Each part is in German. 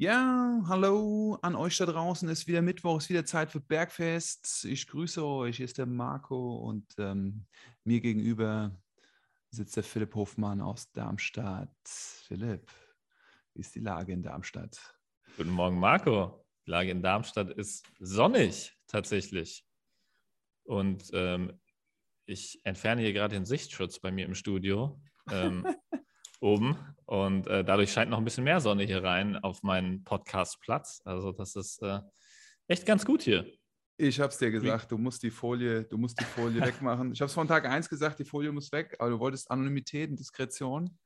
Ja, hallo an euch da draußen. Es ist wieder Mittwoch, es ist wieder Zeit für Bergfest. Ich grüße euch. Hier ist der Marco und ähm, mir gegenüber sitzt der Philipp Hofmann aus Darmstadt. Philipp, wie ist die Lage in Darmstadt? Guten Morgen, Marco. Die Lage in Darmstadt ist sonnig tatsächlich. Und ähm, ich entferne hier gerade den Sichtschutz bei mir im Studio. Ähm, oben und äh, dadurch scheint noch ein bisschen mehr Sonne hier rein auf meinen Podcastplatz. Also das ist äh, echt ganz gut hier. Ich habe es dir gesagt, du musst die Folie, du musst die Folie wegmachen. Ich habe es von Tag 1 gesagt, die Folie muss weg, aber du wolltest Anonymität und Diskretion.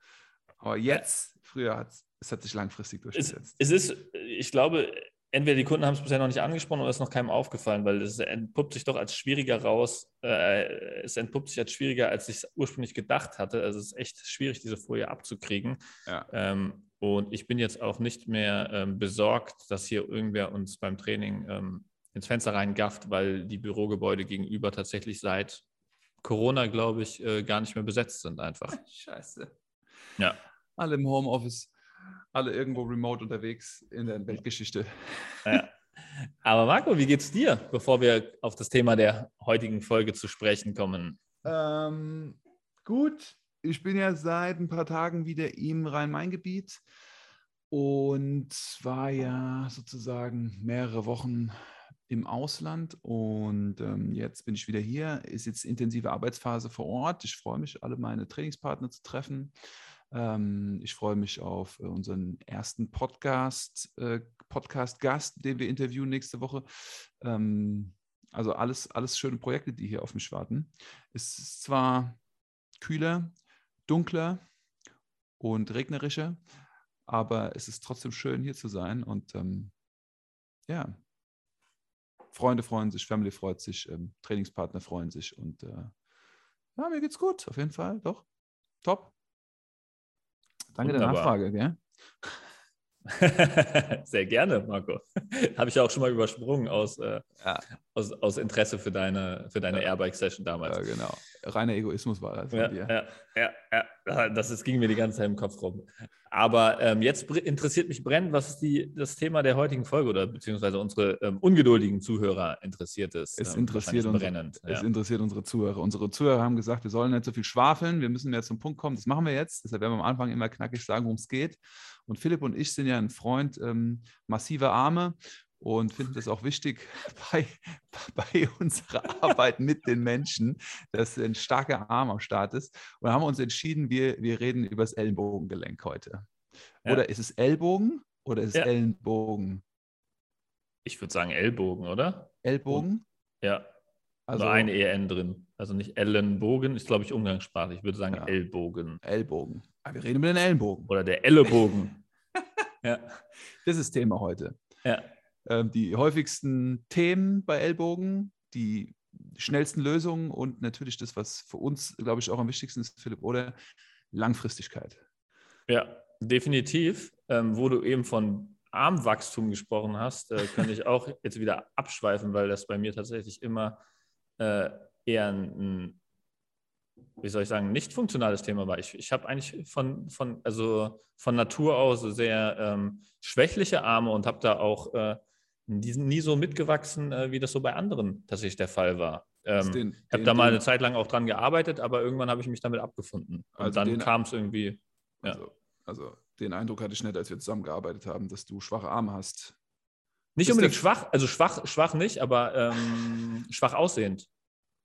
Aber jetzt, früher hat es, hat sich langfristig durchgesetzt. Es, es ist, ich glaube, entweder die Kunden haben es bisher noch nicht angesprochen oder es ist noch keinem aufgefallen, weil es entpuppt sich doch als schwieriger raus. Äh, es entpuppt sich als schwieriger, als ich es ursprünglich gedacht hatte. Also es ist echt schwierig, diese Folie abzukriegen. Ja. Ähm, und ich bin jetzt auch nicht mehr ähm, besorgt, dass hier irgendwer uns beim Training ähm, ins Fenster reingafft, weil die Bürogebäude gegenüber tatsächlich seit Corona, glaube ich, äh, gar nicht mehr besetzt sind einfach. Scheiße. Ja. Alle im Homeoffice alle irgendwo remote unterwegs in der Weltgeschichte. Ja. Aber Marco, wie geht's dir, bevor wir auf das Thema der heutigen Folge zu sprechen kommen? Ähm, gut, ich bin ja seit ein paar Tagen wieder im Rhein-Main-Gebiet und war ja sozusagen mehrere Wochen im Ausland und ähm, jetzt bin ich wieder hier. Ist jetzt intensive Arbeitsphase vor Ort. Ich freue mich, alle meine Trainingspartner zu treffen. Ähm, ich freue mich auf äh, unseren ersten Podcast, äh, Podcast-Gast, den wir interviewen nächste Woche. Ähm, also alles, alles schöne Projekte, die hier auf mich warten. Es ist zwar kühler, dunkler und regnerischer, aber es ist trotzdem schön, hier zu sein. Und ähm, ja, Freunde freuen sich, Family freut sich, ähm, Trainingspartner freuen sich und äh, ja, mir geht's gut, auf jeden Fall, doch. Top. Danke Wunderbar. der Nachfrage, gell? Sehr gerne, Marco. Habe ich ja auch schon mal übersprungen aus, äh, ja. aus, aus Interesse für deine, für deine ja. Airbike-Session damals. Ja, genau. Reiner Egoismus war das. Ja, ja, ja, ja, das ist, ging mir die ganze Zeit im Kopf rum. Aber ähm, jetzt interessiert mich brennend, was ist die, das Thema der heutigen Folge oder beziehungsweise unsere ähm, ungeduldigen Zuhörer interessiert ist. Es, ähm, interessiert uns, brennend. es interessiert unsere Zuhörer. Unsere Zuhörer haben gesagt, wir sollen nicht so viel schwafeln, wir müssen mehr zum Punkt kommen. Das machen wir jetzt. Deshalb werden wir am Anfang immer knackig sagen, worum es geht. Und Philipp und ich sind ja ein Freund ähm, massiver Arme und finden es auch wichtig bei, bei unserer Arbeit mit den Menschen, dass ein starker Arm am Start ist. Und haben uns entschieden, wir, wir reden über das Ellenbogengelenk heute. Ja. Oder ist es Ellbogen oder ist es ja. Ellenbogen? Ich würde sagen Ellbogen, oder? Ellbogen? Ja. Also Nur ein EN drin. Also nicht Ellenbogen, ist glaube ich umgangssprachlich. Ich würde sagen ja. Ellbogen. Ellbogen. Aber wir reden über den Ellenbogen. Oder der Ellenbogen. ja. Das ist Thema heute. Ja. Ähm, die häufigsten Themen bei Ellbogen, die schnellsten Lösungen und natürlich das, was für uns, glaube ich, auch am wichtigsten ist, Philipp, oder Langfristigkeit. Ja, definitiv. Ähm, wo du eben von Armwachstum gesprochen hast, äh, kann ich auch jetzt wieder abschweifen, weil das bei mir tatsächlich immer äh, eher ein, wie soll ich sagen, nicht funktionales Thema war. Ich, ich habe eigentlich von, von, also von Natur aus sehr ähm, schwächliche Arme und habe da auch äh, nie so mitgewachsen, äh, wie das so bei anderen tatsächlich der Fall war. Ähm, den, ich habe da mal eine Zeit lang auch dran gearbeitet, aber irgendwann habe ich mich damit abgefunden. Und also dann kam es irgendwie. Ja. Also, also, den Eindruck hatte ich nicht, als wir zusammengearbeitet haben, dass du schwache Arme hast. Nicht Ist unbedingt schwach, also schwach, schwach nicht, aber ähm, schwach aussehend.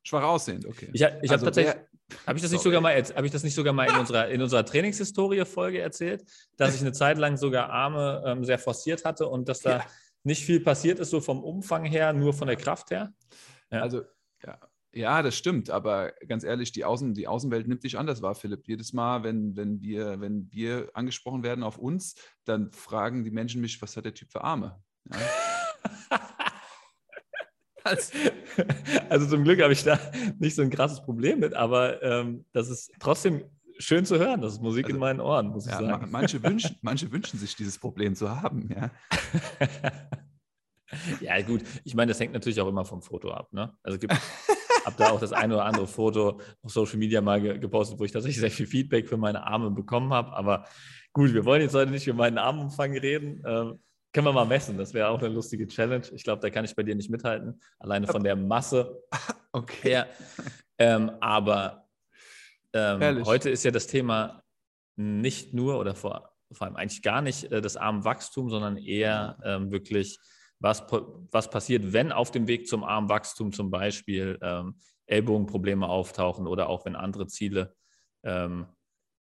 Schwach aussehend, okay. Ich, ich also habe tatsächlich, habe ich das nicht sogar mal, habe ich das nicht sogar mal in unserer, in unserer Trainingshistorie-Folge erzählt, dass ich eine Zeit lang sogar Arme ähm, sehr forciert hatte und dass da ja nicht viel passiert ist, so vom Umfang her, nur von der Kraft her. Ja. Also, ja. Ja, das stimmt, aber ganz ehrlich, die, Außen, die Außenwelt nimmt dich anders wahr, Philipp. Jedes Mal, wenn, wenn, wir, wenn wir angesprochen werden auf uns, dann fragen die Menschen mich, was hat der Typ für Arme? Ja. also, also, zum Glück habe ich da nicht so ein krasses Problem mit, aber ähm, das ist trotzdem schön zu hören. Das ist Musik also, in meinen Ohren, muss ich ja, sagen. Manche wünschen, manche wünschen sich, dieses Problem zu haben, ja. ja, gut. Ich meine, das hängt natürlich auch immer vom Foto ab. Ne? Also gibt habe da auch das eine oder andere Foto auf Social Media mal ge gepostet, wo ich tatsächlich sehr viel Feedback für meine Arme bekommen habe. Aber gut, wir wollen jetzt heute nicht über meinen Armumfang reden. Ähm, Können wir mal messen. Das wäre auch eine lustige Challenge. Ich glaube, da kann ich bei dir nicht mithalten. Alleine von der Masse Okay. her. Ähm, aber ähm, heute ist ja das Thema nicht nur oder vor, vor allem eigentlich gar nicht äh, das arme Wachstum, sondern eher ähm, wirklich, was, was passiert, wenn auf dem Weg zum armen Wachstum zum Beispiel ähm, Ellbogenprobleme auftauchen oder auch wenn andere Ziele ähm,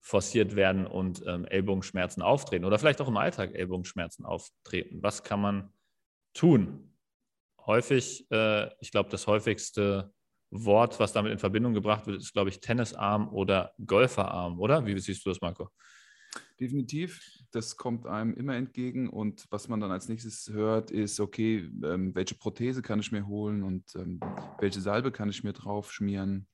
forciert werden und ähm, Ellbogenschmerzen auftreten oder vielleicht auch im Alltag Ellbogenschmerzen auftreten. Was kann man tun? Häufig, äh, ich glaube, das häufigste Wort, was damit in Verbindung gebracht wird, ist, glaube ich, Tennisarm oder Golferarm, oder? Wie siehst du das, Marco? Definitiv, das kommt einem immer entgegen. Und was man dann als nächstes hört, ist, okay, ähm, welche Prothese kann ich mir holen und ähm, welche Salbe kann ich mir drauf schmieren?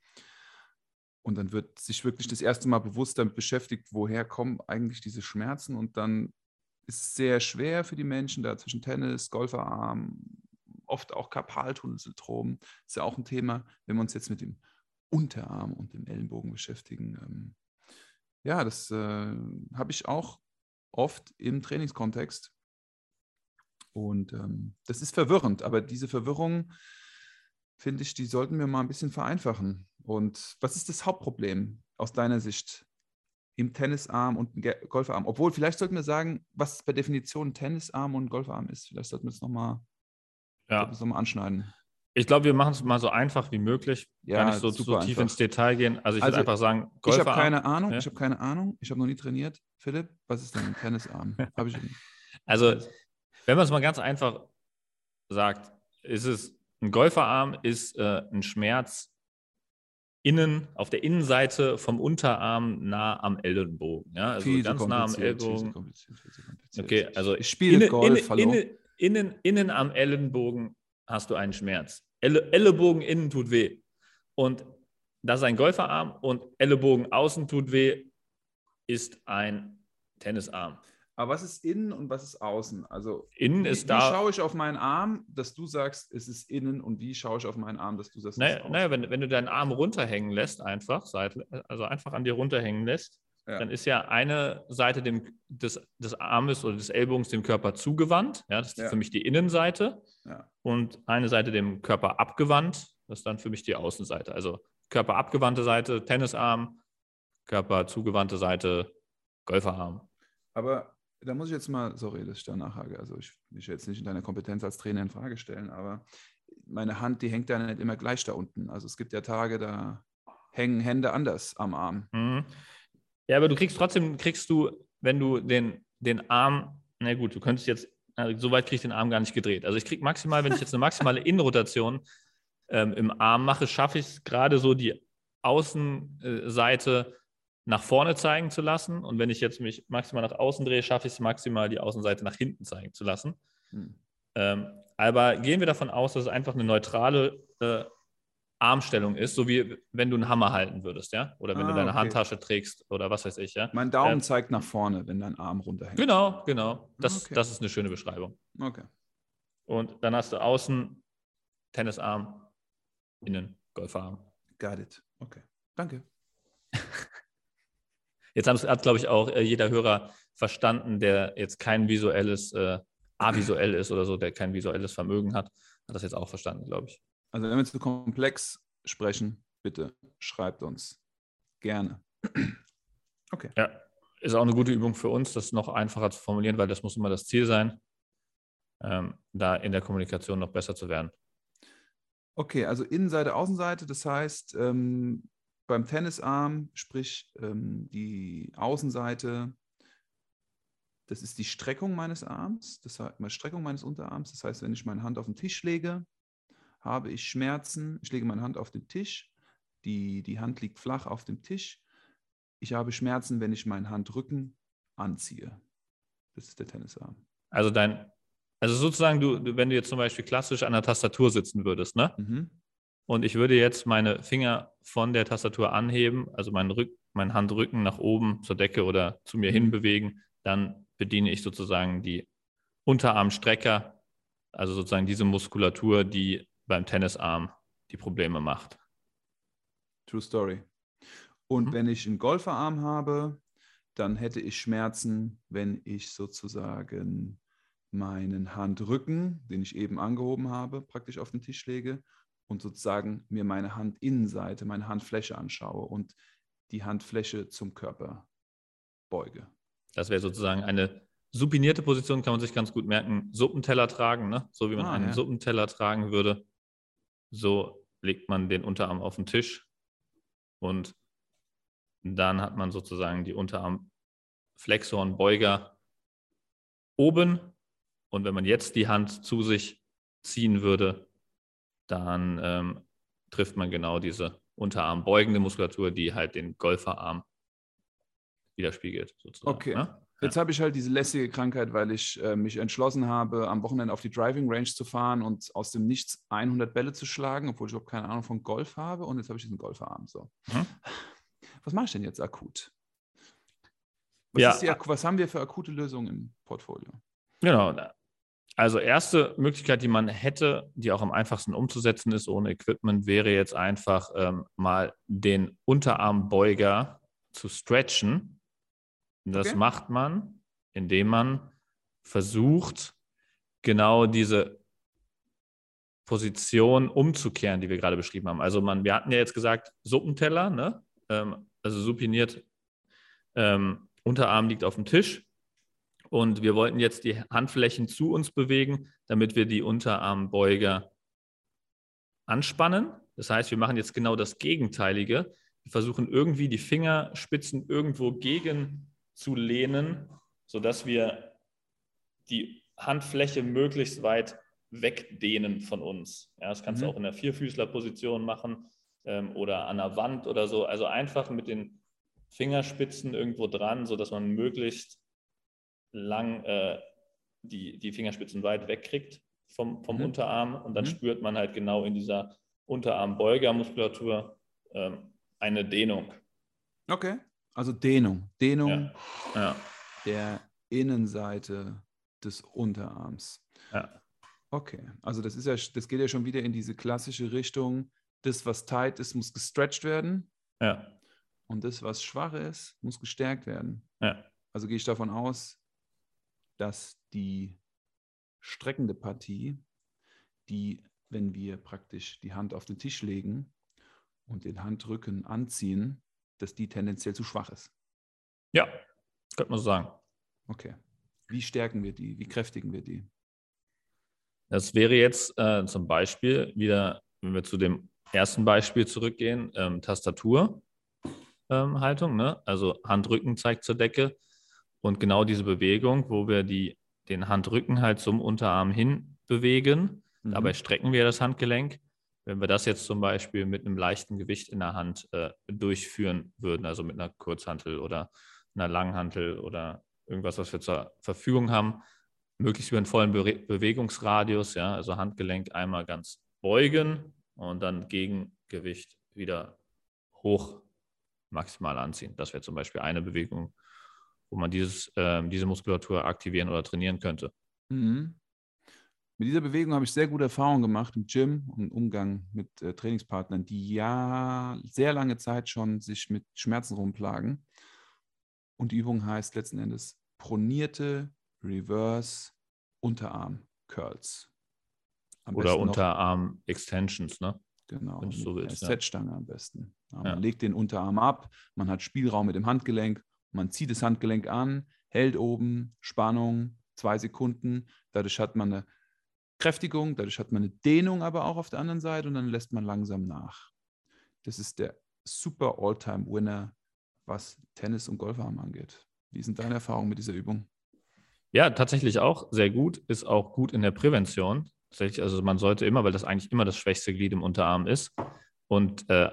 Und dann wird sich wirklich das erste Mal bewusst damit beschäftigt, woher kommen eigentlich diese Schmerzen. Und dann ist es sehr schwer für die Menschen da zwischen Tennis, Golferarm, oft auch Karpaltunnelsyndrom. Ist ja auch ein Thema, wenn wir uns jetzt mit dem Unterarm und dem Ellenbogen beschäftigen. Ähm, ja, das äh, habe ich auch oft im Trainingskontext. Und ähm, das ist verwirrend, aber diese Verwirrung, finde ich, die sollten wir mal ein bisschen vereinfachen. Und was ist das Hauptproblem aus deiner Sicht im Tennisarm und im Golferarm? Obwohl, vielleicht sollten wir sagen, was per Definition Tennisarm und ein Golferarm ist. Vielleicht sollten wir das nochmal Ja, noch mal anschneiden. ich glaube, wir machen es mal so einfach wie möglich. Ja, Gar nicht so, super so tief einfach. ins Detail gehen. Also ich Also, würde einfach sagen, Ich habe keine Ahnung, ja. ich habe keine Ahnung, ich habe noch nie trainiert. Philipp, was ist denn ein Tennisarm? Habe ich Also, wenn man es mal ganz einfach sagt, ist es ein Golferarm ist äh, ein Schmerz innen auf der Innenseite vom Unterarm nah am Ellenbogen. Ja, also viel ganz nah am Ellbogen. kompliziert, kompliziert. Okay, also ich spiele innen, Golf, innen, innen, innen, innen am Ellenbogen hast du einen Schmerz. Elle, Ellenbogen innen tut weh. Und das ist ein Golferarm und Ellenbogen außen tut weh, ist ein Tennisarm. Aber was ist innen und was ist außen? Also Innen wie, ist wie da. schaue ich auf meinen Arm, dass du sagst, es ist innen und wie schaue ich auf meinen Arm, dass du sagst, es ist Naja, außen? naja wenn, wenn du deinen Arm runterhängen lässt, einfach, also einfach an dir runterhängen lässt, Ja. dann ist ja eine Seite dem, des, des Armes oder des Ellbogens dem Körper zugewandt. Ja, das ist Ja. für mich die Innenseite. Ja. Und eine Seite dem Körper abgewandt. Das ist dann für mich die Außenseite. Also Körper abgewandte Seite, Tennisarm, Körper zugewandte Seite, Golferarm. Aber da muss ich jetzt mal, sorry, dass ich da nachhake. Also ich will jetzt nicht in deiner Kompetenz als Trainer in Frage stellen, aber meine Hand, die hängt ja nicht immer gleich da unten. Also es gibt ja Tage, da hängen Hände anders am Arm. Mhm. Ja, aber du kriegst trotzdem, kriegst du, wenn du den, den Arm, na gut, du könntest jetzt, also so weit kriege ich den Arm gar nicht gedreht. Also ich kriege maximal, wenn ich jetzt eine maximale Innenrotation ähm, im Arm mache, schaffe ich es gerade so die Außenseite nach vorne zeigen zu lassen. Und wenn ich jetzt mich maximal nach außen drehe, schaffe ich es maximal die Außenseite nach hinten zeigen zu lassen. Hm. Ähm, aber gehen wir davon aus, dass es einfach eine neutrale äh, Armstellung ist, so wie wenn du einen Hammer halten würdest, ja? Oder wenn du Ah, deine okay. Handtasche trägst oder was weiß ich, ja? Mein Daumen Ähm, zeigt nach vorne, wenn dein Arm runterhängt. Genau, genau. Das, Okay. das ist eine schöne Beschreibung. Okay. Und dann hast du außen Tennisarm, innen Golferarm. Got it. Okay. Danke. Jetzt hat, glaube ich, auch äh, jeder Hörer verstanden, der jetzt kein visuelles, äh, avisuell ist oder so, der kein visuelles Vermögen hat, hat das jetzt auch verstanden, glaube ich. Also wenn wir zu komplex sprechen, bitte schreibt uns. Gerne. Ja, ist auch eine gute Übung für uns, das noch einfacher zu formulieren, weil das muss immer das Ziel sein, ähm, da in der Kommunikation noch besser zu werden. Okay, also Innenseite, Außenseite, das heißt, ähm, beim Tennisarm, sprich ähm, die Außenseite, das ist die Streckung meines Arms, das heißt, die Streckung meines Unterarms. Das heißt, wenn ich meine Hand auf den Tisch lege, habe ich Schmerzen. Ich lege meine Hand auf den Tisch, die, die Hand liegt flach auf dem Tisch. Ich habe Schmerzen, wenn ich meinen Handrücken anziehe. Das ist der Tennisarm. Also dein, also sozusagen, du, du, wenn du jetzt zum Beispiel klassisch an der Tastatur sitzen würdest, ne? Mhm. Und ich würde jetzt meine Finger von der Tastatur anheben, also meinen, Rück, meinen Handrücken nach oben zur Decke oder zu mir hin Mhm. bewegen, dann bediene ich sozusagen die Unterarmstrecker, also sozusagen diese Muskulatur, die beim Tennisarm die Probleme macht. True Story. Und Mhm. wenn ich einen Golferarm habe, dann hätte ich Schmerzen, wenn ich sozusagen meinen Handrücken, den ich eben angehoben habe, praktisch auf den Tisch lege und sozusagen mir meine Handinnenseite, meine Handfläche anschaue und die Handfläche zum Körper beuge. Das wäre sozusagen eine supinierte Position, kann man sich ganz gut merken. Suppenteller tragen, ne? so wie man ah, einen ja. Suppenteller tragen würde. So legt man den Unterarm auf den Tisch und dann hat man sozusagen die Unterarmflexoren, Beuger oben. Und wenn man jetzt die Hand zu sich ziehen würde, dann ähm, trifft man genau diese unterarmbeugende Muskulatur, die halt den Golferarm widerspiegelt. Sozusagen, okay. Ne? Jetzt habe ich halt diese lässige Krankheit, weil ich äh, mich entschlossen habe, am Wochenende auf die Driving Range zu fahren und aus dem Nichts 100 Bälle zu schlagen, obwohl ich überhaupt keine Ahnung von Golf habe. Und jetzt habe ich diesen Golferarm. So. Hm? Was mache ich denn jetzt akut? Was, ja. die, was haben wir für akute Lösungen im Portfolio? Genau. Also erste Möglichkeit, die man hätte, die auch am einfachsten umzusetzen ist ohne Equipment, wäre jetzt einfach ähm, mal den Unterarmbeuger zu stretchen. Das okay. macht man, indem man versucht, genau diese Position umzukehren, die wir gerade beschrieben haben. Also man, wir hatten ja jetzt gesagt, Suppenteller, ne? Ähm, also supiniert, ähm, Unterarm liegt auf dem Tisch und wir wollten jetzt die Handflächen zu uns bewegen, damit wir die Unterarmbeuger anspannen. Das heißt, wir machen jetzt genau das Gegenteilige. Wir versuchen irgendwie die Fingerspitzen irgendwo gegen zu lehnen, sodass wir die Handfläche möglichst weit wegdehnen von uns. Ja, das kannst mhm. du auch in der Vierfüßlerposition machen ähm, oder an der Wand oder so. Also einfach mit den Fingerspitzen irgendwo dran, sodass man möglichst lang äh, die, die Fingerspitzen weit wegkriegt vom, vom mhm. Unterarm und dann mhm. spürt man halt genau in dieser Unterarmbeugermuskulatur ähm, eine Dehnung. Okay. Also Dehnung. Dehnung ja. Ja. der Innenseite des Unterarms. Ja. Okay, also das ist ja, das geht ja schon wieder in diese klassische Richtung. Das, was tight ist, muss gestretched werden. Ja. Und das, was schwach ist, muss gestärkt werden. Ja. Also gehe ich davon aus, dass die streckende Partie, die, wenn wir praktisch die Hand auf den Tisch legen und den Handrücken anziehen, dass die tendenziell zu schwach ist. Ja, könnte man so sagen. Okay. Wie stärken wir die? Wie kräftigen wir die? Das wäre jetzt äh, zum Beispiel wieder, wenn wir zu dem ersten Beispiel zurückgehen, ähm, Tastaturhaltung, ähm, ne? also Handrücken zeigt zur Decke und genau diese Bewegung, wo wir die, den Handrücken halt zum Unterarm hin bewegen, mhm. dabei strecken wir das Handgelenk wenn wir das jetzt zum Beispiel mit einem leichten Gewicht in der Hand äh, durchführen würden, also mit einer Kurzhantel oder einer Langhantel oder irgendwas, was wir zur Verfügung haben, möglichst über einen vollen Be Bewegungsradius, ja, also Handgelenk einmal ganz beugen und dann Gegengewicht wieder hoch maximal anziehen. Das wäre zum Beispiel eine Bewegung, wo man dieses, äh, diese Muskulatur aktivieren oder trainieren könnte. Mhm. Mit dieser Bewegung habe ich sehr gute Erfahrungen gemacht im Gym und im Umgang mit äh, Trainingspartnern, die ja sehr lange Zeit schon sich mit Schmerzen rumplagen. Und die Übung heißt letzten Endes pronierte Reverse Unterarm Curls. Oder Unterarm Extensions, ne? Genau, Wenn so willst, ja. Set-Stange am besten. Ja, man ja. legt den Unterarm ab, man hat Spielraum mit dem Handgelenk, man zieht das Handgelenk an, hält oben, Spannung, zwei Sekunden. Dadurch hat man eine Kräftigung, dadurch hat man eine Dehnung aber auch auf der anderen Seite und dann lässt man langsam nach. Das ist der super All-Time-Winner, was Tennis und Golfarm angeht. Wie sind deine Erfahrungen mit dieser Übung? Ja, tatsächlich auch sehr gut, ist auch gut in der Prävention. Tatsächlich, also man sollte immer, weil das eigentlich immer das schwächste Glied im Unterarm ist und äh,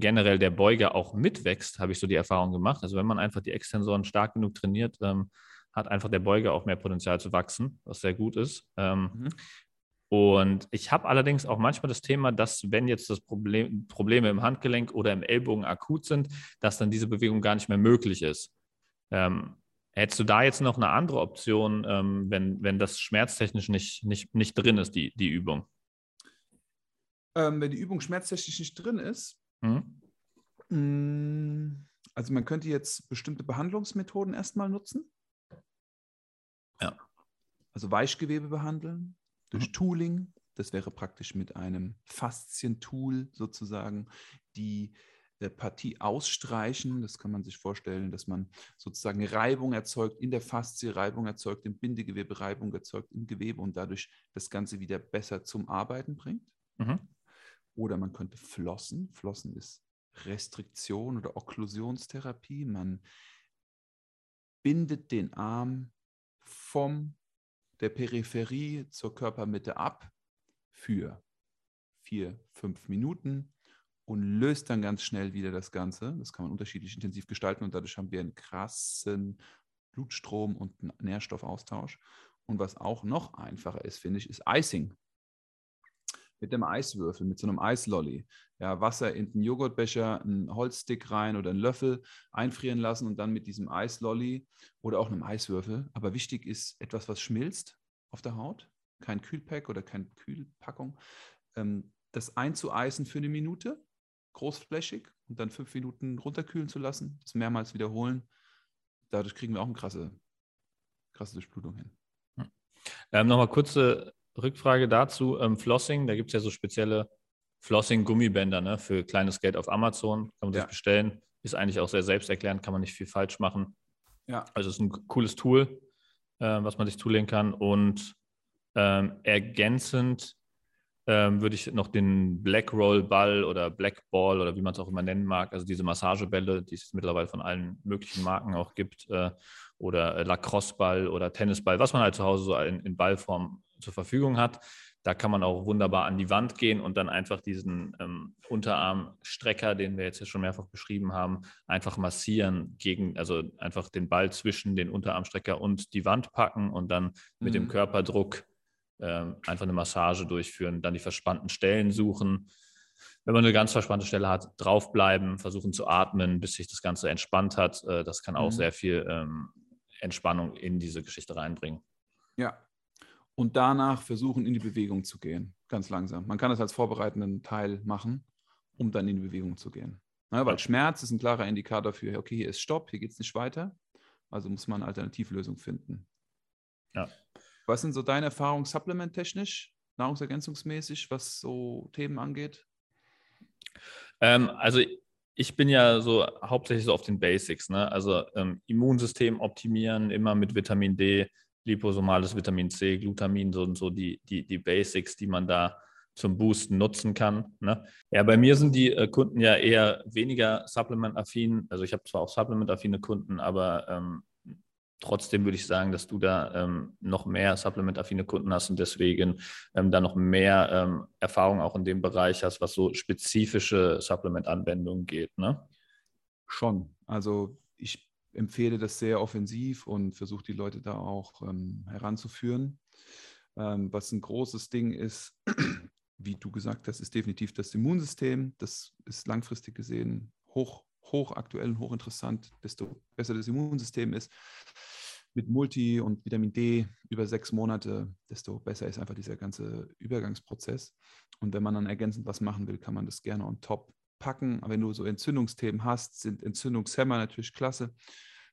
generell der Beuger auch mitwächst, habe ich so die Erfahrung gemacht. Also wenn man einfach die Extensoren stark genug trainiert, ähm, hat einfach der Beuger auch mehr Potenzial zu wachsen, was sehr gut ist. Ähm, mhm. Und ich habe allerdings auch manchmal das Thema, dass wenn jetzt das Problem, Probleme im Handgelenk oder im Ellbogen akut sind, dass dann diese Bewegung gar nicht mehr möglich ist. Ähm, hättest du da jetzt noch eine andere Option, ähm, wenn, wenn das schmerztechnisch nicht, nicht, nicht drin ist, die, die Übung? Ähm, wenn die Übung schmerztechnisch nicht drin ist, mhm. also man könnte jetzt bestimmte Behandlungsmethoden erstmal nutzen. Ja. also Weichgewebe behandeln, durch mhm. Tooling. Das wäre praktisch mit einem Faszientool sozusagen die äh, Partie ausstreichen. Das kann man sich vorstellen, dass man sozusagen Reibung erzeugt in der Faszie, Reibung erzeugt im Bindegewebe, Reibung erzeugt im Gewebe und dadurch das Ganze wieder besser zum Arbeiten bringt. Mhm. Oder man könnte flossen. Flossen ist Restriktion oder Okklusionstherapie. Man bindet den Arm vom der Peripherie zur Körpermitte ab für vier, fünf Minuten und löst dann ganz schnell wieder das Ganze. Das kann man unterschiedlich intensiv gestalten und dadurch haben wir einen krassen Blutstrom und einen Nährstoffaustausch. Und was auch noch einfacher ist, finde ich, ist Icing mit dem Eiswürfel, mit so einem Eislolly. Ja, Wasser in den Joghurtbecher, einen Holzstick rein oder einen Löffel einfrieren lassen und dann mit diesem Eislolly oder auch einem Eiswürfel. Aber wichtig ist etwas, was schmilzt auf der Haut, kein Kühlpack oder keine Kühlpackung. Ähm, das einzueisen für eine Minute, großflächig und dann fünf Minuten runterkühlen zu lassen, das mehrmals wiederholen. Dadurch kriegen wir auch eine krasse, krasse Durchblutung hin. Ähm, Nochmal kurze Rückfrage dazu. Ähm, Flossing, da gibt es ja so spezielle Flossing-Gummibänder ne, für kleines Geld auf Amazon. Kann man ja. sich bestellen. Ist eigentlich auch sehr selbsterklärend, kann man nicht viel falsch machen. Ja. Also ist ein cooles Tool, äh, was man sich zulegen kann. Und ähm, ergänzend ähm, würde ich noch den Black Roll Ball oder Black Ball oder wie man es auch immer nennen mag, also diese Massagebälle, die es mittlerweile von allen möglichen Marken auch gibt, äh, oder äh, Lacrosse Ball oder Tennisball, was man halt zu Hause so in, in Ballform zur Verfügung hat. Da kann man auch wunderbar an die Wand gehen und dann einfach diesen ähm, Unterarmstrecker, den wir jetzt ja schon mehrfach beschrieben haben, einfach massieren gegen, also einfach den Ball zwischen den Unterarmstrecker und die Wand packen und dann mit mhm. dem Körperdruck ähm, einfach eine Massage durchführen, dann die verspannten Stellen suchen. Wenn man eine ganz verspannte Stelle hat, draufbleiben, versuchen zu atmen, bis sich das Ganze entspannt hat. Äh, das kann auch mhm. sehr viel ähm, Entspannung in diese Geschichte reinbringen. Ja, und danach versuchen, in die Bewegung zu gehen, ganz langsam. Man kann das als vorbereitenden Teil machen, um dann in die Bewegung zu gehen. Ja, weil Schmerz ist ein klarer Indikator für, okay, hier ist Stopp, hier geht es nicht weiter. Also muss man eine Alternativlösung finden. Ja. Was sind so deine Erfahrungen supplementtechnisch, nahrungsergänzungsmäßig, was so Themen angeht? Ähm, also ich bin ja so hauptsächlich so auf den Basics, ne? Also ähm, Immunsystem optimieren, immer mit Vitamin D, liposomales Vitamin C, Glutamin, so und so die, die, die Basics, die man da zum Boosten nutzen kann. Ne? Ja, bei mir sind die äh, Kunden ja eher weniger supplement-affin. Also ich habe zwar auch supplement-affine Kunden, aber ähm, trotzdem würde ich sagen, dass du da ähm, noch mehr supplement-affine Kunden hast und deswegen ähm, da noch mehr ähm, Erfahrung auch in dem Bereich hast, was so spezifische Supplement-Anwendungen geht. Ne? Schon. Also ich empfehle das sehr offensiv und versuche die Leute da auch ähm, heranzuführen. Ähm, was ein großes Ding ist, wie du gesagt hast, ist definitiv das Immunsystem. Das ist langfristig gesehen hoch, hoch aktuell und hochinteressant. Desto besser das Immunsystem ist, mit Multi und Vitamin D über sechs Monate, desto besser ist einfach dieser ganze Übergangsprozess. Und wenn man dann ergänzend was machen will, kann man das gerne on top packen. Wenn du so Entzündungsthemen hast, sind Entzündungshemmer natürlich klasse.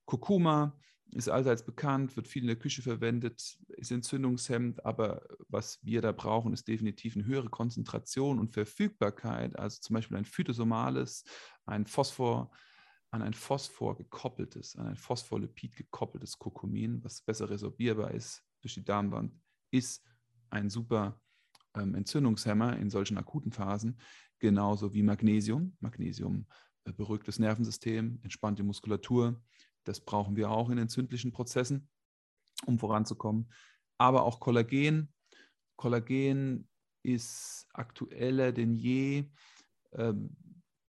Kurkuma ist allseits bekannt, wird viel in der Küche verwendet, ist entzündungshemmend, aber was wir da brauchen, ist definitiv eine höhere Konzentration und Verfügbarkeit, also zum Beispiel ein phytosomales, ein Phosphor, an ein Phosphor gekoppeltes, an ein Phospholipid gekoppeltes Kurkumin, was besser resorbierbar ist durch die Darmwand, ist ein super ähm, Entzündungshemmer in solchen akuten Phasen genauso wie Magnesium. Magnesium äh, beruhigt das Nervensystem, entspannt die Muskulatur. Das brauchen wir auch in entzündlichen Prozessen, um voranzukommen. Aber auch Kollagen. Kollagen ist aktueller denn je. Ähm,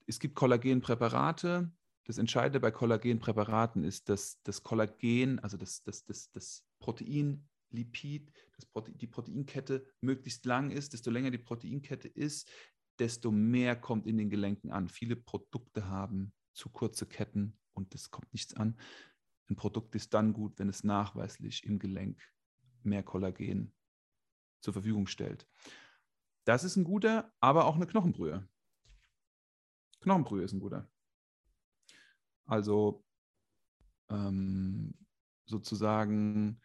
es gibt Kollagenpräparate. Das Entscheidende bei Kollagenpräparaten ist, dass das Kollagen, also das, das, das, das Protein, Lipid, Protein, die Proteinkette möglichst lang ist. Desto länger die Proteinkette ist, desto mehr kommt in den Gelenken an. Viele Produkte haben zu kurze Ketten und es kommt nichts an. Ein Produkt ist dann gut, wenn es nachweislich im Gelenk mehr Kollagen zur Verfügung stellt. Das ist ein guter, aber auch eine Knochenbrühe. Knochenbrühe ist ein guter. Also ähm, sozusagen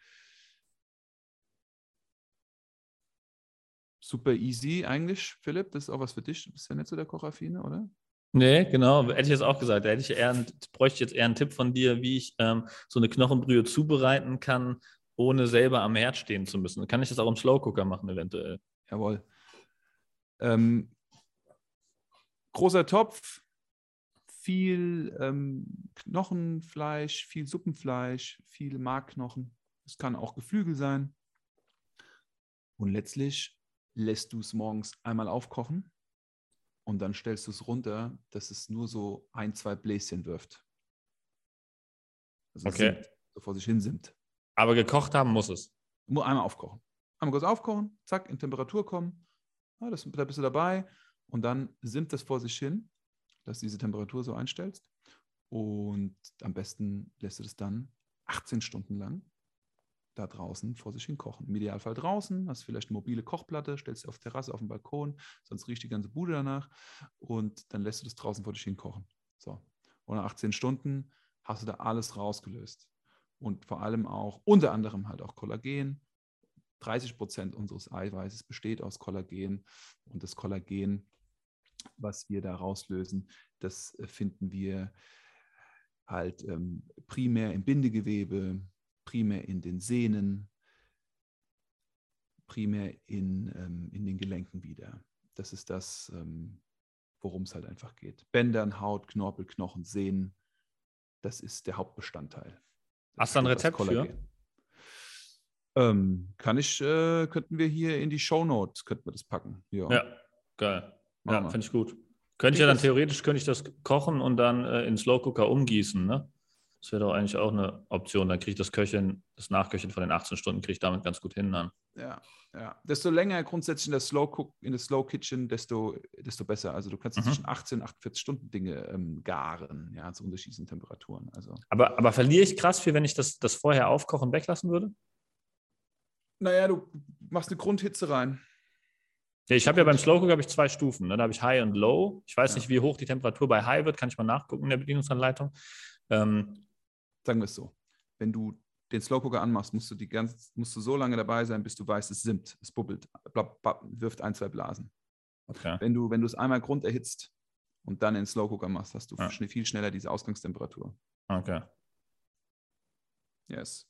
super easy eigentlich, Philipp. Das ist auch was für dich. Du bist ja nicht so der Kochaffine, oder? Nee, genau, hätte ich jetzt auch gesagt. Da hätte ich eher einen, bräuchte ich jetzt eher einen Tipp von dir, wie ich ähm, so eine Knochenbrühe zubereiten kann, ohne selber am Herd stehen zu müssen. Kann ich das auch im Slowcooker machen, eventuell? Jawohl. Ähm, großer Topf, viel ähm, Knochenfleisch, viel Suppenfleisch, viel Markknochen. Es kann auch Geflügel sein. Und letztlich lässt du es morgens einmal aufkochen und dann stellst du es runter, dass es nur so ein, zwei Bläschen wirft. Also okay. So vor sich hin simmt. Aber gekocht haben muss es. Nur einmal aufkochen. Einmal kurz aufkochen, zack, in Temperatur kommen. Ja, das, da bist du dabei. Und dann simmt das vor sich hin, dass du diese Temperatur so einstellst. Und am besten lässt du das dann 18 Stunden lang da draußen vor sich hin kochen. Im Idealfall draußen, hast vielleicht eine mobile Kochplatte, stellst sie auf Terrasse, auf den Balkon, sonst riecht die ganze Bude danach und dann lässt du das draußen vor dich hin kochen. So. Und nach 18 Stunden hast du da alles rausgelöst. Und vor allem auch, unter anderem halt auch Kollagen. 30 Prozent unseres Eiweißes besteht aus Kollagen und das Kollagen, was wir da rauslösen, das äh, finden wir halt ähm, primär im Bindegewebe, primär in den Sehnen, primär in, ähm, in den Gelenken wieder. Das ist das, ähm, worum es halt einfach geht. Bändern, Haut, Knorpel, Knochen, Sehnen, das ist der Hauptbestandteil. Das Hast du ein Rezept für? Ähm, kann ich, äh, könnten wir hier in die Shownote, könnten wir das packen. Ja, ja geil. Machen ja, finde ich gut. Könnte ich ja dann theoretisch, könnte ich das kochen und dann äh, in Slow Cooker umgießen, ne? Das wäre doch eigentlich auch eine Option. Dann kriege ich das Köcheln, das Nachköcheln von den 18 Stunden, kriege ich damit ganz gut hin dann. Ja, ja. Desto länger grundsätzlich in der Slow Cook, in der Slow Kitchen, desto, desto besser. Also du kannst mhm. zwischen 18 und 48 Stunden Dinge ähm, garen, ja, zu unterschiedlichen Temperaturen. Also. Aber, aber verliere ich krass viel, wenn ich das, das vorher aufkochen weglassen würde? Naja, du machst eine Grundhitze rein. Ja, ich habe ja beim Slow Cook ich zwei Stufen. Ne? Da habe ich High und Low. Ich weiß ja. nicht, wie hoch die Temperatur bei High wird, kann ich mal nachgucken in der Bedienungsanleitung. Ähm, Sagen wir es so. Wenn du den Slowcooker anmachst, musst du, die ganz, musst du so lange dabei sein, bis du weißt, es simmt, es bubbelt, blab, blab, wirft ein, zwei Blasen. Okay. Wenn du, wenn du es einmal grunderhitzt und dann in den Slowcooker machst, hast du ja. viel schneller diese Ausgangstemperatur. Okay. Yes.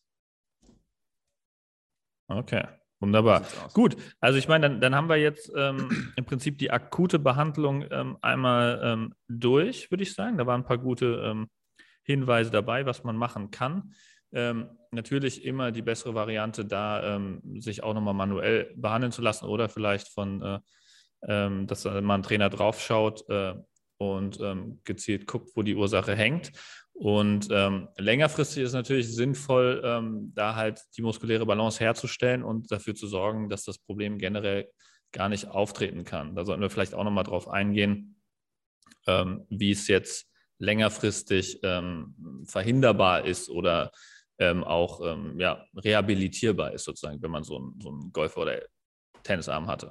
Okay. Wunderbar. Gut, also ich meine, dann, dann haben wir jetzt ähm, im Prinzip die akute Behandlung ähm, einmal ähm, durch, würde ich sagen. Da waren ein paar gute ähm, Hinweise dabei, was man machen kann. Ähm, natürlich immer die bessere Variante, da ähm, sich auch nochmal manuell behandeln zu lassen oder vielleicht von, äh, ähm, dass mal ein Trainer draufschaut äh, und ähm, gezielt guckt, wo die Ursache hängt. Und ähm, längerfristig ist natürlich sinnvoll, ähm, da halt die muskuläre Balance herzustellen und dafür zu sorgen, dass das Problem generell gar nicht auftreten kann. Da sollten wir vielleicht auch nochmal drauf eingehen, wie es jetzt längerfristig ähm, verhinderbar ist oder ähm, auch ähm, ja, rehabilitierbar ist, sozusagen, wenn man so einen, so einen Golf- oder Tennisarm hatte.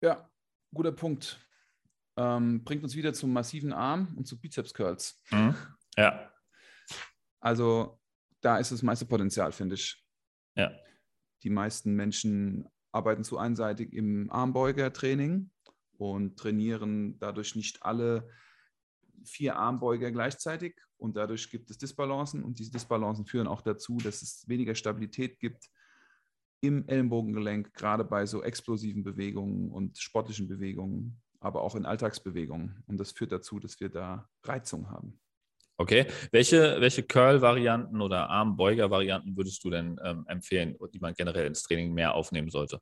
Ja, guter Punkt. Ähm, bringt uns wieder zum massiven Arm und zu Bizeps-Curls. Mhm. Ja. Also da ist das meiste Potenzial, finde ich. Ja. Die meisten Menschen arbeiten zu einseitig im Armbeuger-Training und trainieren dadurch nicht alle vier Armbeuger gleichzeitig und dadurch gibt es Disbalancen und diese Disbalancen führen auch dazu, dass es weniger Stabilität gibt im Ellenbogengelenk, gerade bei so explosiven Bewegungen und sportlichen Bewegungen, aber auch in Alltagsbewegungen. Und das führt dazu, dass wir da Reizung haben. Okay, welche, welche Curl-Varianten oder Armbeuger-Varianten würdest du denn ähm, empfehlen, die man generell ins Training mehr aufnehmen sollte?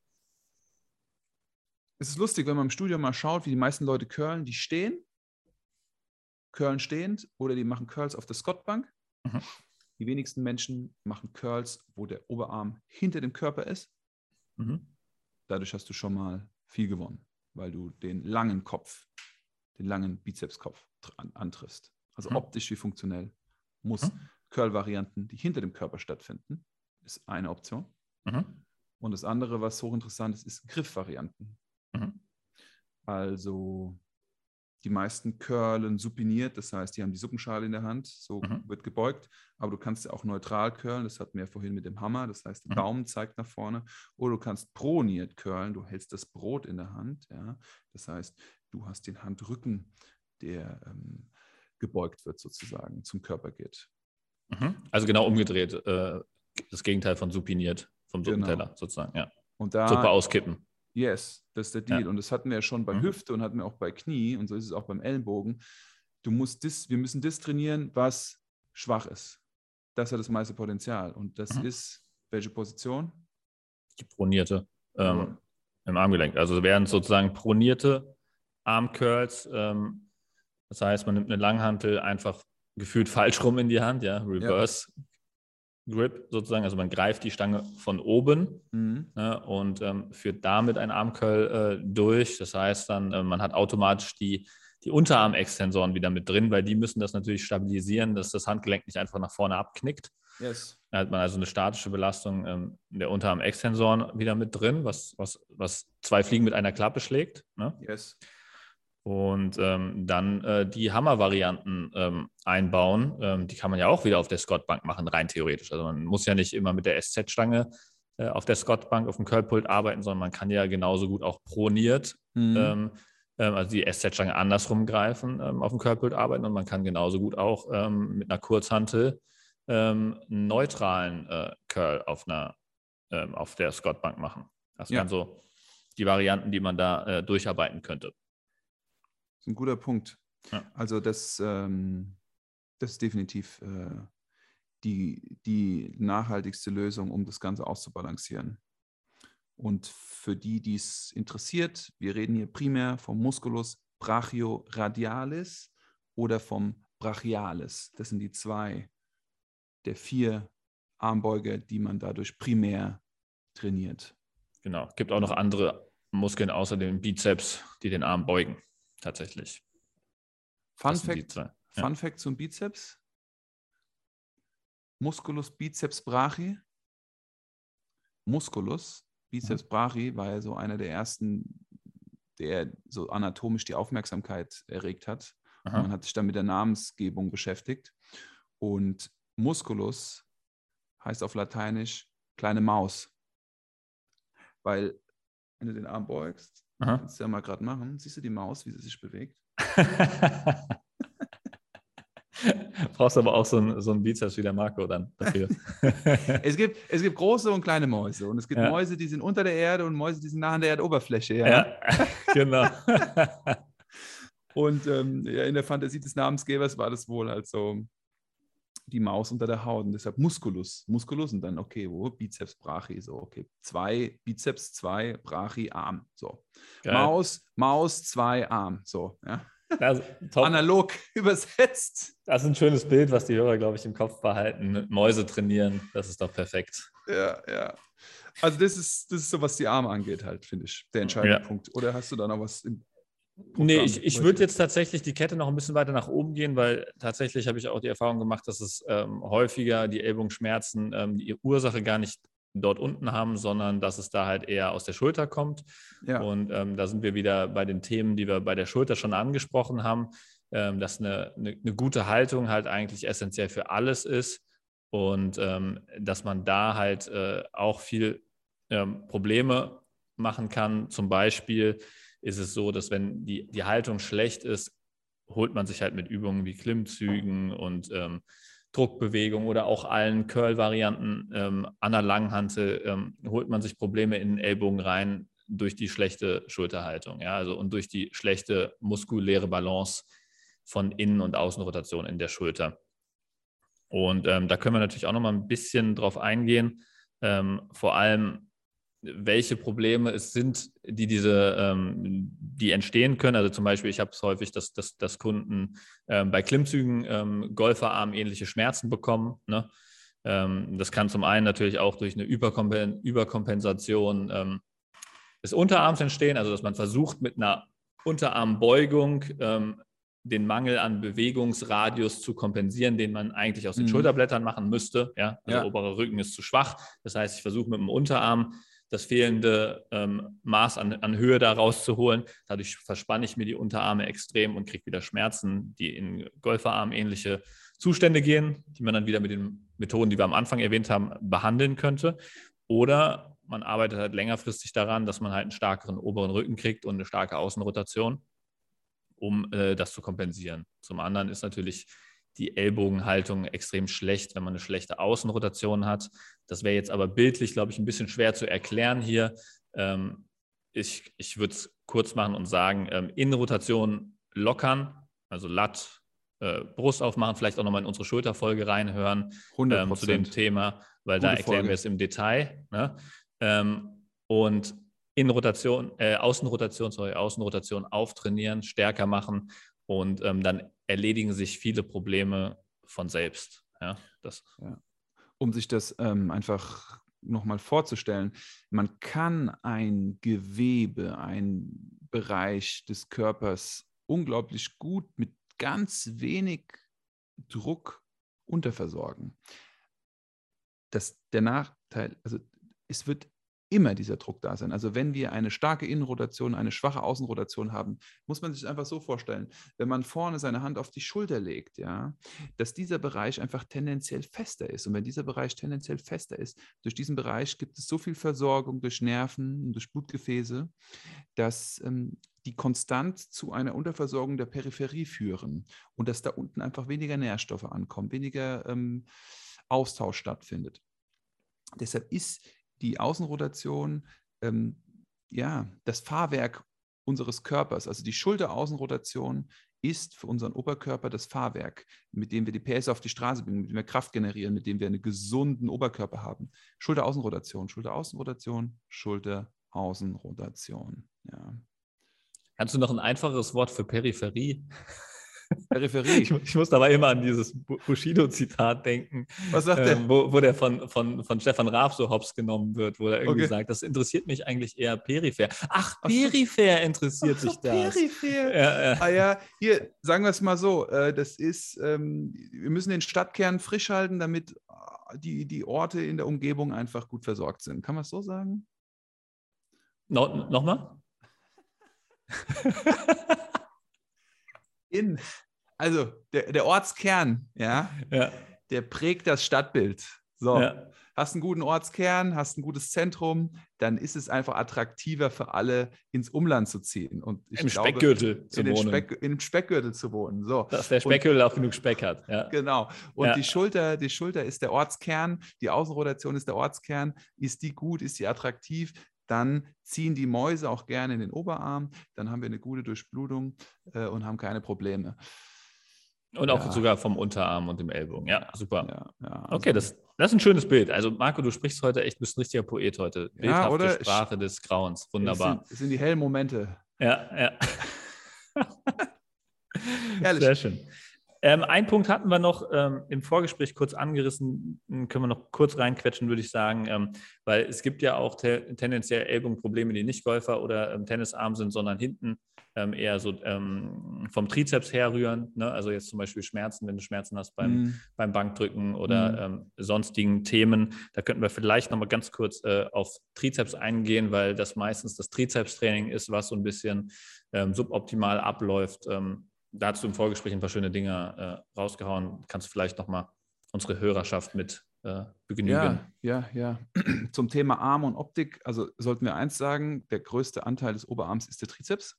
Es ist lustig, wenn man im Studio mal schaut, wie die meisten Leute curlen, die stehen Curlen stehend oder die machen Curls auf der Scottbank. Mhm. Die wenigsten Menschen machen Curls, wo der Oberarm hinter dem Körper ist. Mhm. Dadurch hast du schon mal viel gewonnen, weil du den langen Kopf, den langen Bizepskopf antriffst. Also mhm. optisch wie funktionell muss mhm. Curl-Varianten, die hinter dem Körper stattfinden, ist eine Option. Mhm. Und das andere, was hochinteressant ist, ist Griffvarianten. Mhm. Also die meisten curlen supiniert, das heißt, die haben die Suppenschale in der Hand, so Mhm. wird gebeugt, aber du kannst ja auch neutral curlen, das hatten wir ja vorhin mit dem Hammer, das heißt, der Mhm. Daumen zeigt nach vorne, oder du kannst proniert curlen, du hältst das Brot in der Hand, ja, das heißt, du hast den Handrücken, der ähm, gebeugt wird sozusagen, zum Körper geht. Mhm. Also genau umgedreht. Äh, das Gegenteil von supiniert, vom Genau. Suppenteller sozusagen. Ja. Und da, Suppe auskippen. Yes, das ist der Deal. Ja. Und das hatten wir ja schon bei Mhm. Hüfte und hatten wir auch bei Knie und so ist es auch beim Ellenbogen. Du musst das, wir müssen das trainieren, was schwach ist. Das hat das meiste Potenzial. Und das Mhm. ist welche Position? Die pronierte ähm, Jawohl. im Armgelenk. Also wären sozusagen pronierte Armcurls. Ähm, das heißt, man nimmt eine Langhantel einfach gefühlt falsch rum in die Hand, ja, Reverse Grip sozusagen. Also man greift die Stange von oben Mhm. ne, und ähm, führt damit einen Armcurl äh, durch. Das heißt dann, äh, man hat automatisch die, die Unterarmextensoren wieder mit drin, weil die müssen das natürlich stabilisieren, dass das Handgelenk nicht einfach nach vorne abknickt. Yes. Da hat man also eine statische Belastung ähm, der Unterarmextensoren wieder mit drin, was, was, was zwei Fliegen mit einer Klappe schlägt. Ne? Yes. Und ähm, dann äh, die Hammer-Varianten ähm, einbauen. Ähm, die kann man ja auch wieder auf der Squat-Bank machen, rein theoretisch. Also man muss ja nicht immer mit der SZ-Stange äh, auf der Squat-Bank, auf dem Curlpult arbeiten, sondern man kann ja genauso gut auch proniert, Mhm. ähm, ähm, also die SZ-Stange andersrum greifen, ähm, auf dem Curlpult arbeiten. Und man kann genauso gut auch mit einer Kurzhantel einen neutralen äh, Curl auf, einer, auf der Squat-Bank machen. Das Ja. wären so die Varianten, die man da äh, durcharbeiten könnte. Das ist ein guter Punkt. Ja. Also das, ähm, das ist definitiv äh, die, die nachhaltigste Lösung, um das Ganze auszubalancieren. Und für die, die es interessiert, wir reden hier primär vom Musculus brachioradialis oder vom brachialis. Das sind die zwei der vier Armbeuge, die man dadurch primär trainiert. Genau. Gibt auch noch andere Muskeln außer dem Bizeps, die den Arm beugen. Tatsächlich. Fun Fact. Ja. Fun Fact zum Bizeps. Musculus biceps brachii. Musculus biceps Mhm. brachii war ja so einer der ersten, der so anatomisch die Aufmerksamkeit erregt hat. Man hat sich dann mit der Namensgebung beschäftigt. Und Musculus heißt auf Lateinisch kleine Maus. Weil, wenn du den Arm beugst, Aha. kannst du ja mal gerade machen, siehst du die Maus, wie sie sich bewegt? Brauchst aber auch so einen so einen Bizeps wie der Marco dann dafür. Es gibt, es gibt große und kleine Mäuse. Und es gibt Ja. Mäuse, die sind unter der Erde und Mäuse, die sind nah an der Erdoberfläche. Ja? ja, genau. Und ähm, ja, in der Fantasie des Namensgebers war das wohl halt so die Maus unter der Haut. Und deshalb Musculus. Musculus und dann, okay, wo? Bizeps, Brachi. So, okay. Zwei, Bizeps, zwei, Brachi, Arm. So. Geil. Maus, Maus, zwei, Arm. So, ja. Das, top. Analog übersetzt. das ist ein schönes Bild, was die Hörer, glaube ich, im Kopf behalten. Mäuse trainieren, das ist doch perfekt. Ja, ja. Also das ist, das ist so, was die Arme angeht, halt, finde ich, der entscheidende Ja. Punkt. Oder hast du da noch was im Nee, Programm? ich, ich würde jetzt tatsächlich die Kette noch ein bisschen weiter nach oben gehen, weil tatsächlich habe ich auch die Erfahrung gemacht, dass es ähm, häufiger die Ellbogenschmerzen ähm, die Ursache gar nicht dort unten haben, sondern dass es da halt eher aus der Schulter kommt. Ja, Und ähm, da sind wir wieder bei den Themen, die wir bei der Schulter schon angesprochen haben, ähm, dass eine, eine, eine gute Haltung halt eigentlich essentiell für alles ist und ähm, dass man da halt äh, auch viel ähm, Probleme machen kann. Zum Beispiel ist es so, dass wenn die, die Haltung schlecht ist, holt man sich halt mit Übungen wie Klimmzügen und ähm, Druckbewegungen oder auch allen Curl-Varianten ähm, an der Langhantel, ähm, holt man sich Probleme in den Ellbogen rein durch die schlechte Schulterhaltung, ja, also und durch die schlechte muskuläre Balance von Innen- und Außenrotation in der Schulter. Und ähm, da können wir natürlich auch noch mal ein bisschen drauf eingehen, ähm, vor allem welche Probleme es sind, die diese, ähm, die entstehen können. Also zum Beispiel, ich habe es häufig, dass, dass, dass Kunden ähm, bei Klimmzügen ähm, Golferarm ähnliche Schmerzen bekommen. Ne? Ähm, das kann zum einen natürlich auch durch eine Überkompen Überkompensation ähm, des Unterarms entstehen, also dass man versucht mit einer Unterarmbeugung ähm, den Mangel an Bewegungsradius zu kompensieren, den man eigentlich aus den Mhm. Schulterblättern machen müsste. Ja? Also Ja. der obere Rücken ist zu schwach. Das heißt, ich versuche mit dem Unterarm das fehlende ähm, Maß an, an, Höhe da rauszuholen. Dadurch verspanne ich mir die Unterarme extrem und kriege wieder Schmerzen, die in Golferarm ähnliche Zustände gehen, die man dann wieder mit den Methoden, die wir am Anfang erwähnt haben, behandeln könnte. Oder man arbeitet halt längerfristig daran, dass man halt einen stärkeren oberen Rücken kriegt und eine starke Außenrotation, um äh, das zu kompensieren. Zum anderen ist natürlich die Ellbogenhaltung extrem schlecht, wenn man eine schlechte Außenrotation hat. Das wäre jetzt aber bildlich, glaube ich, ein bisschen schwer zu erklären hier. Ähm, ich ich würde es kurz machen und sagen, ähm, Innenrotation lockern, also Latt, äh, Brust aufmachen, vielleicht auch nochmal in unsere Schulterfolge reinhören ähm, zu dem Thema, weil Gute da erklären Folge. wir es im Detail. Ne? Ähm, und Innenrotation, äh, Außenrotation, sorry, Außenrotation auftrainieren, stärker machen und ähm, dann erledigen sich viele Probleme von selbst. Ja, das. Ja. Um sich das ähm, einfach nochmal vorzustellen, man kann ein Gewebe, ein Bereich des Körpers unglaublich gut mit ganz wenig Druck unterversorgen. Das, der Nachteil, also es wird immer dieser Druck da sein. Also wenn wir eine starke Innenrotation, eine schwache Außenrotation haben, muss man sich einfach so vorstellen, wenn man vorne seine Hand auf die Schulter legt, ja, dass dieser Bereich einfach tendenziell fester ist. Und wenn dieser Bereich tendenziell fester ist, durch diesen Bereich gibt es so viel Versorgung durch Nerven und durch Blutgefäße, dass ähm, die konstant zu einer Unterversorgung der Peripherie führen und dass da unten einfach weniger Nährstoffe ankommen, weniger ähm, Austausch stattfindet. Deshalb ist die Außenrotation, ähm, ja, das Fahrwerk unseres Körpers, also die Schulteraußenrotation ist für unseren Oberkörper das Fahrwerk, mit dem wir die PS auf die Straße bringen, mit dem wir Kraft generieren, mit dem wir einen gesunden Oberkörper haben. Schulteraußenrotation, Schulteraußenrotation, Schulteraußenrotation. Ja. Kannst du noch ein einfaches Wort für Peripherie? Peripherie. Ich, ich, muss dabei immer an dieses Bushido-Zitat denken. Was sagt äh, Wo, wo, der von, von, von Stefan Raab so hops genommen wird, wo er irgendwie okay. sagt, das interessiert mich eigentlich eher peripher. Ach, peripher interessiert sich das. Peripher. Ja, ja. Ah ja, hier, sagen wir es mal so, äh, das ist, ähm, wir müssen den Stadtkern frisch halten, damit äh, die, die Orte in der Umgebung einfach gut versorgt sind. Kann man es so sagen? No, Nochmal? in, also der, der Ortskern, ja, ja, der prägt das Stadtbild. So. Ja. Hast einen guten Ortskern, hast ein gutes Zentrum, dann ist es einfach attraktiver für alle, ins Umland zu ziehen. Und Im glaube, Speckgürtel zu wohnen. Speck, in dem Speckgürtel zu wohnen. So. Dass der Speckgürtel und, auch genug Speck hat. Ja. Genau. Und ja. die, Schulter, die Schulter ist der Ortskern, die Außenrotation ist der Ortskern. Ist die gut, ist die attraktiv? Dann ziehen die Mäuse auch gerne in den Oberarm, dann haben wir eine gute Durchblutung äh, und haben keine Probleme. Und auch ja. sogar vom Unterarm und dem Ellbogen. Ja, super. Ja, ja, also okay, das, das ist ein schönes Bild. Also Marco, du sprichst heute echt, bist ein richtiger Poet heute. Bildhafte oder Sprache des Grauens. Wunderbar. Es sind, sind die hellen Momente. Ja, ja. Sehr schön. Ähm, ein Punkt hatten wir noch ähm, im Vorgespräch kurz angerissen, können wir noch kurz reinquetschen, würde ich sagen, ähm, weil es gibt ja auch te tendenziell Ellbogenprobleme, die nicht Golfer oder ähm, Tennisarm sind, sondern hinten ähm, eher so ähm, vom Trizeps herrühren. Ne? Also jetzt zum Beispiel Schmerzen, wenn du Schmerzen hast beim, mhm. beim Bankdrücken oder mhm. sonstigen Themen. Da könnten wir vielleicht nochmal ganz kurz äh, auf Trizeps eingehen, weil das meistens das Trizeps-Training ist, was so ein bisschen suboptimal abläuft da hast du im Vorgespräch ein paar schöne Dinge äh, rausgehauen. Kannst du vielleicht nochmal unsere Hörerschaft mit äh, begnügen? Ja, ja, ja. Zum Thema Arm und Optik, also sollten wir eins sagen, der größte Anteil des Oberarms ist der Trizeps.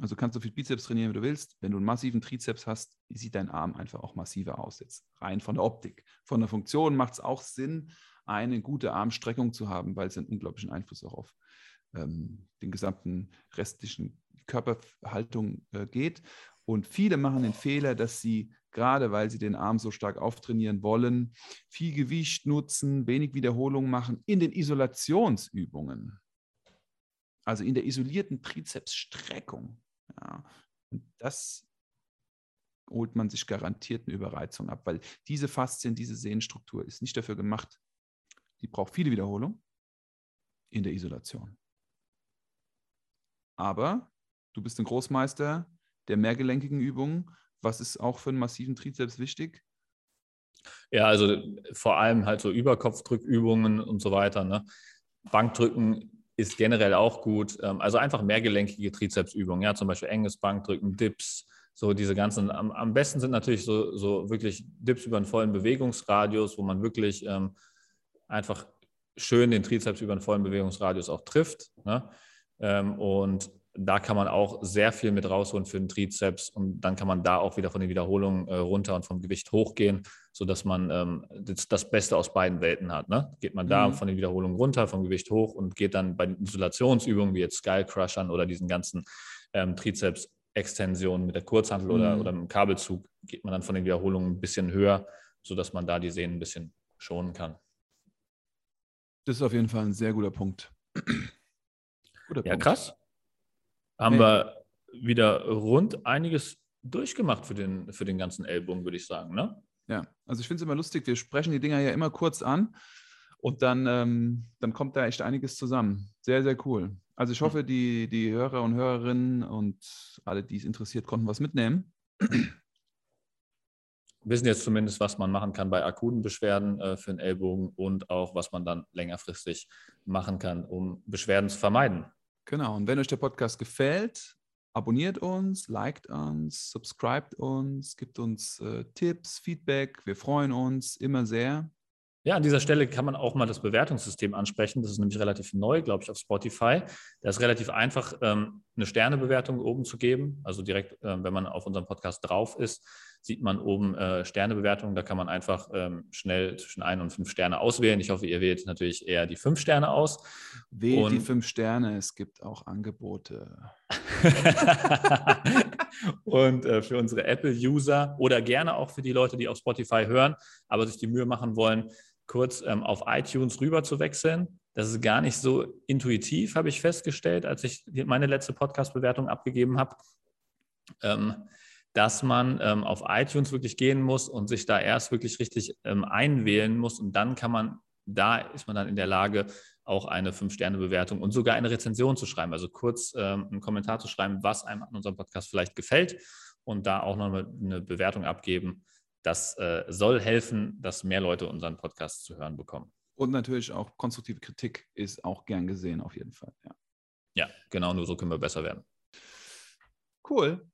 Also kannst du viel Bizeps trainieren, wie du willst. Wenn du einen massiven Trizeps hast, sieht dein Arm einfach auch massiver aus. Jetzt rein von der Optik. Von der Funktion macht es auch Sinn, eine gute Armstreckung zu haben, weil es einen unglaublichen Einfluss auch auf ähm, den gesamten restlichen Körperhaltung äh, geht. Und viele machen den Fehler, dass sie, gerade weil sie den Arm so stark auftrainieren wollen, viel Gewicht nutzen, wenig Wiederholungen machen in den Isolationsübungen. Also in der isolierten Trizepsstreckung. Ja. Und das holt man sich garantiert eine Überreizung ab, weil diese Faszien, diese Sehnenstruktur ist nicht dafür gemacht. Die braucht viele Wiederholungen in der Isolation. Aber du bist ein Großmeister, der mehrgelenkigen Übungen. Was ist auch für einen massiven Trizeps wichtig? Ja, also vor allem halt so Überkopfdrückübungen und so weiter. Ne? Bankdrücken ist generell auch gut. Ähm, also einfach mehrgelenkige Trizepsübungen, ja, zum Beispiel enges Bankdrücken, Dips, so diese ganzen. Am, am besten sind natürlich so, so wirklich Dips über einen vollen Bewegungsradius, wo man wirklich ähm, einfach schön den Trizeps über einen vollen Bewegungsradius auch trifft. Ne? Ähm, und da kann man auch sehr viel mit rausholen für den Trizeps und dann kann man da auch wieder von den Wiederholungen äh, runter und vom Gewicht hochgehen, sodass man ähm, das, das, Beste aus beiden Welten hat. Ne? Geht man da mhm. von den Wiederholungen runter, vom Gewicht hoch und geht dann bei den Isolationsübungen wie jetzt Skull Crushern oder diesen ganzen ähm, Trizeps-Extensionen mit der Kurzhantel mhm. oder, oder mit dem Kabelzug, geht man dann von den Wiederholungen ein bisschen höher, sodass man da die Sehnen ein bisschen schonen kann. Das ist auf jeden Fall ein sehr guter Punkt. guter ja, Punkt. krass haben nee. wir wieder rund einiges durchgemacht für den, für den ganzen Ellbogen, würde ich sagen. Ne? Ja, also ich finde es immer lustig, wir sprechen die Dinger ja immer kurz an und dann, ähm, dann kommt da echt einiges zusammen. Sehr, sehr cool. Also ich hoffe, die, die Hörer und Hörerinnen und alle, die es interessiert, konnten was mitnehmen. Wissen jetzt zumindest, was man machen kann bei akuten Beschwerden äh, für den Ellbogen und auch, was man dann längerfristig machen kann, um Beschwerden zu vermeiden. Genau, und wenn euch der Podcast gefällt, abonniert uns, liked uns, subscribt uns, gibt uns äh, Tipps, Feedback. Wir freuen uns immer sehr. Ja, an dieser Stelle kann man auch mal das Bewertungssystem ansprechen. Das ist nämlich relativ neu, glaube ich, auf Spotify. Da ist relativ einfach, ähm, eine Sternebewertung oben zu geben. Also direkt, ähm, wenn man auf unserem Podcast drauf ist, sieht man oben äh, Sternebewertungen. Da kann man einfach ähm, schnell zwischen ein und fünf Sterne auswählen. Ich hoffe, ihr wählt natürlich eher die fünf Sterne aus. Wählt und die fünf Sterne, es gibt auch Angebote. und äh, für unsere Apple-User oder gerne auch für die Leute, die auf Spotify hören, aber sich die Mühe machen wollen, kurz ähm, auf iTunes rüber zu wechseln. Das ist gar nicht so intuitiv, habe ich festgestellt, als ich meine letzte Podcast-Bewertung abgegeben habe. Ähm, dass man ähm, auf iTunes wirklich gehen muss und sich da erst wirklich richtig ähm, einwählen muss und dann kann man, da ist man dann in der Lage, auch eine Fünf-Sterne-Bewertung und sogar eine Rezension zu schreiben, also kurz ähm, einen Kommentar zu schreiben, was einem an unserem Podcast vielleicht gefällt und da auch noch eine Bewertung abgeben. Das äh, soll helfen, dass mehr Leute unseren Podcast zu hören bekommen. Und natürlich auch konstruktive Kritik ist auch gern gesehen, auf jeden Fall. Ja, ja genau, nur so können wir besser werden. Cool.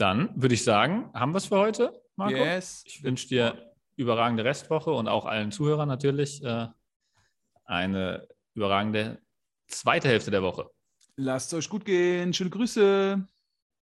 Dann würde ich sagen, haben wir es für heute, Marco? Yes. Ich wünsche dir überragende Restwoche und auch allen Zuhörern natürlich äh, eine überragende zweite Hälfte der Woche. Lasst es euch gut gehen. Schöne Grüße.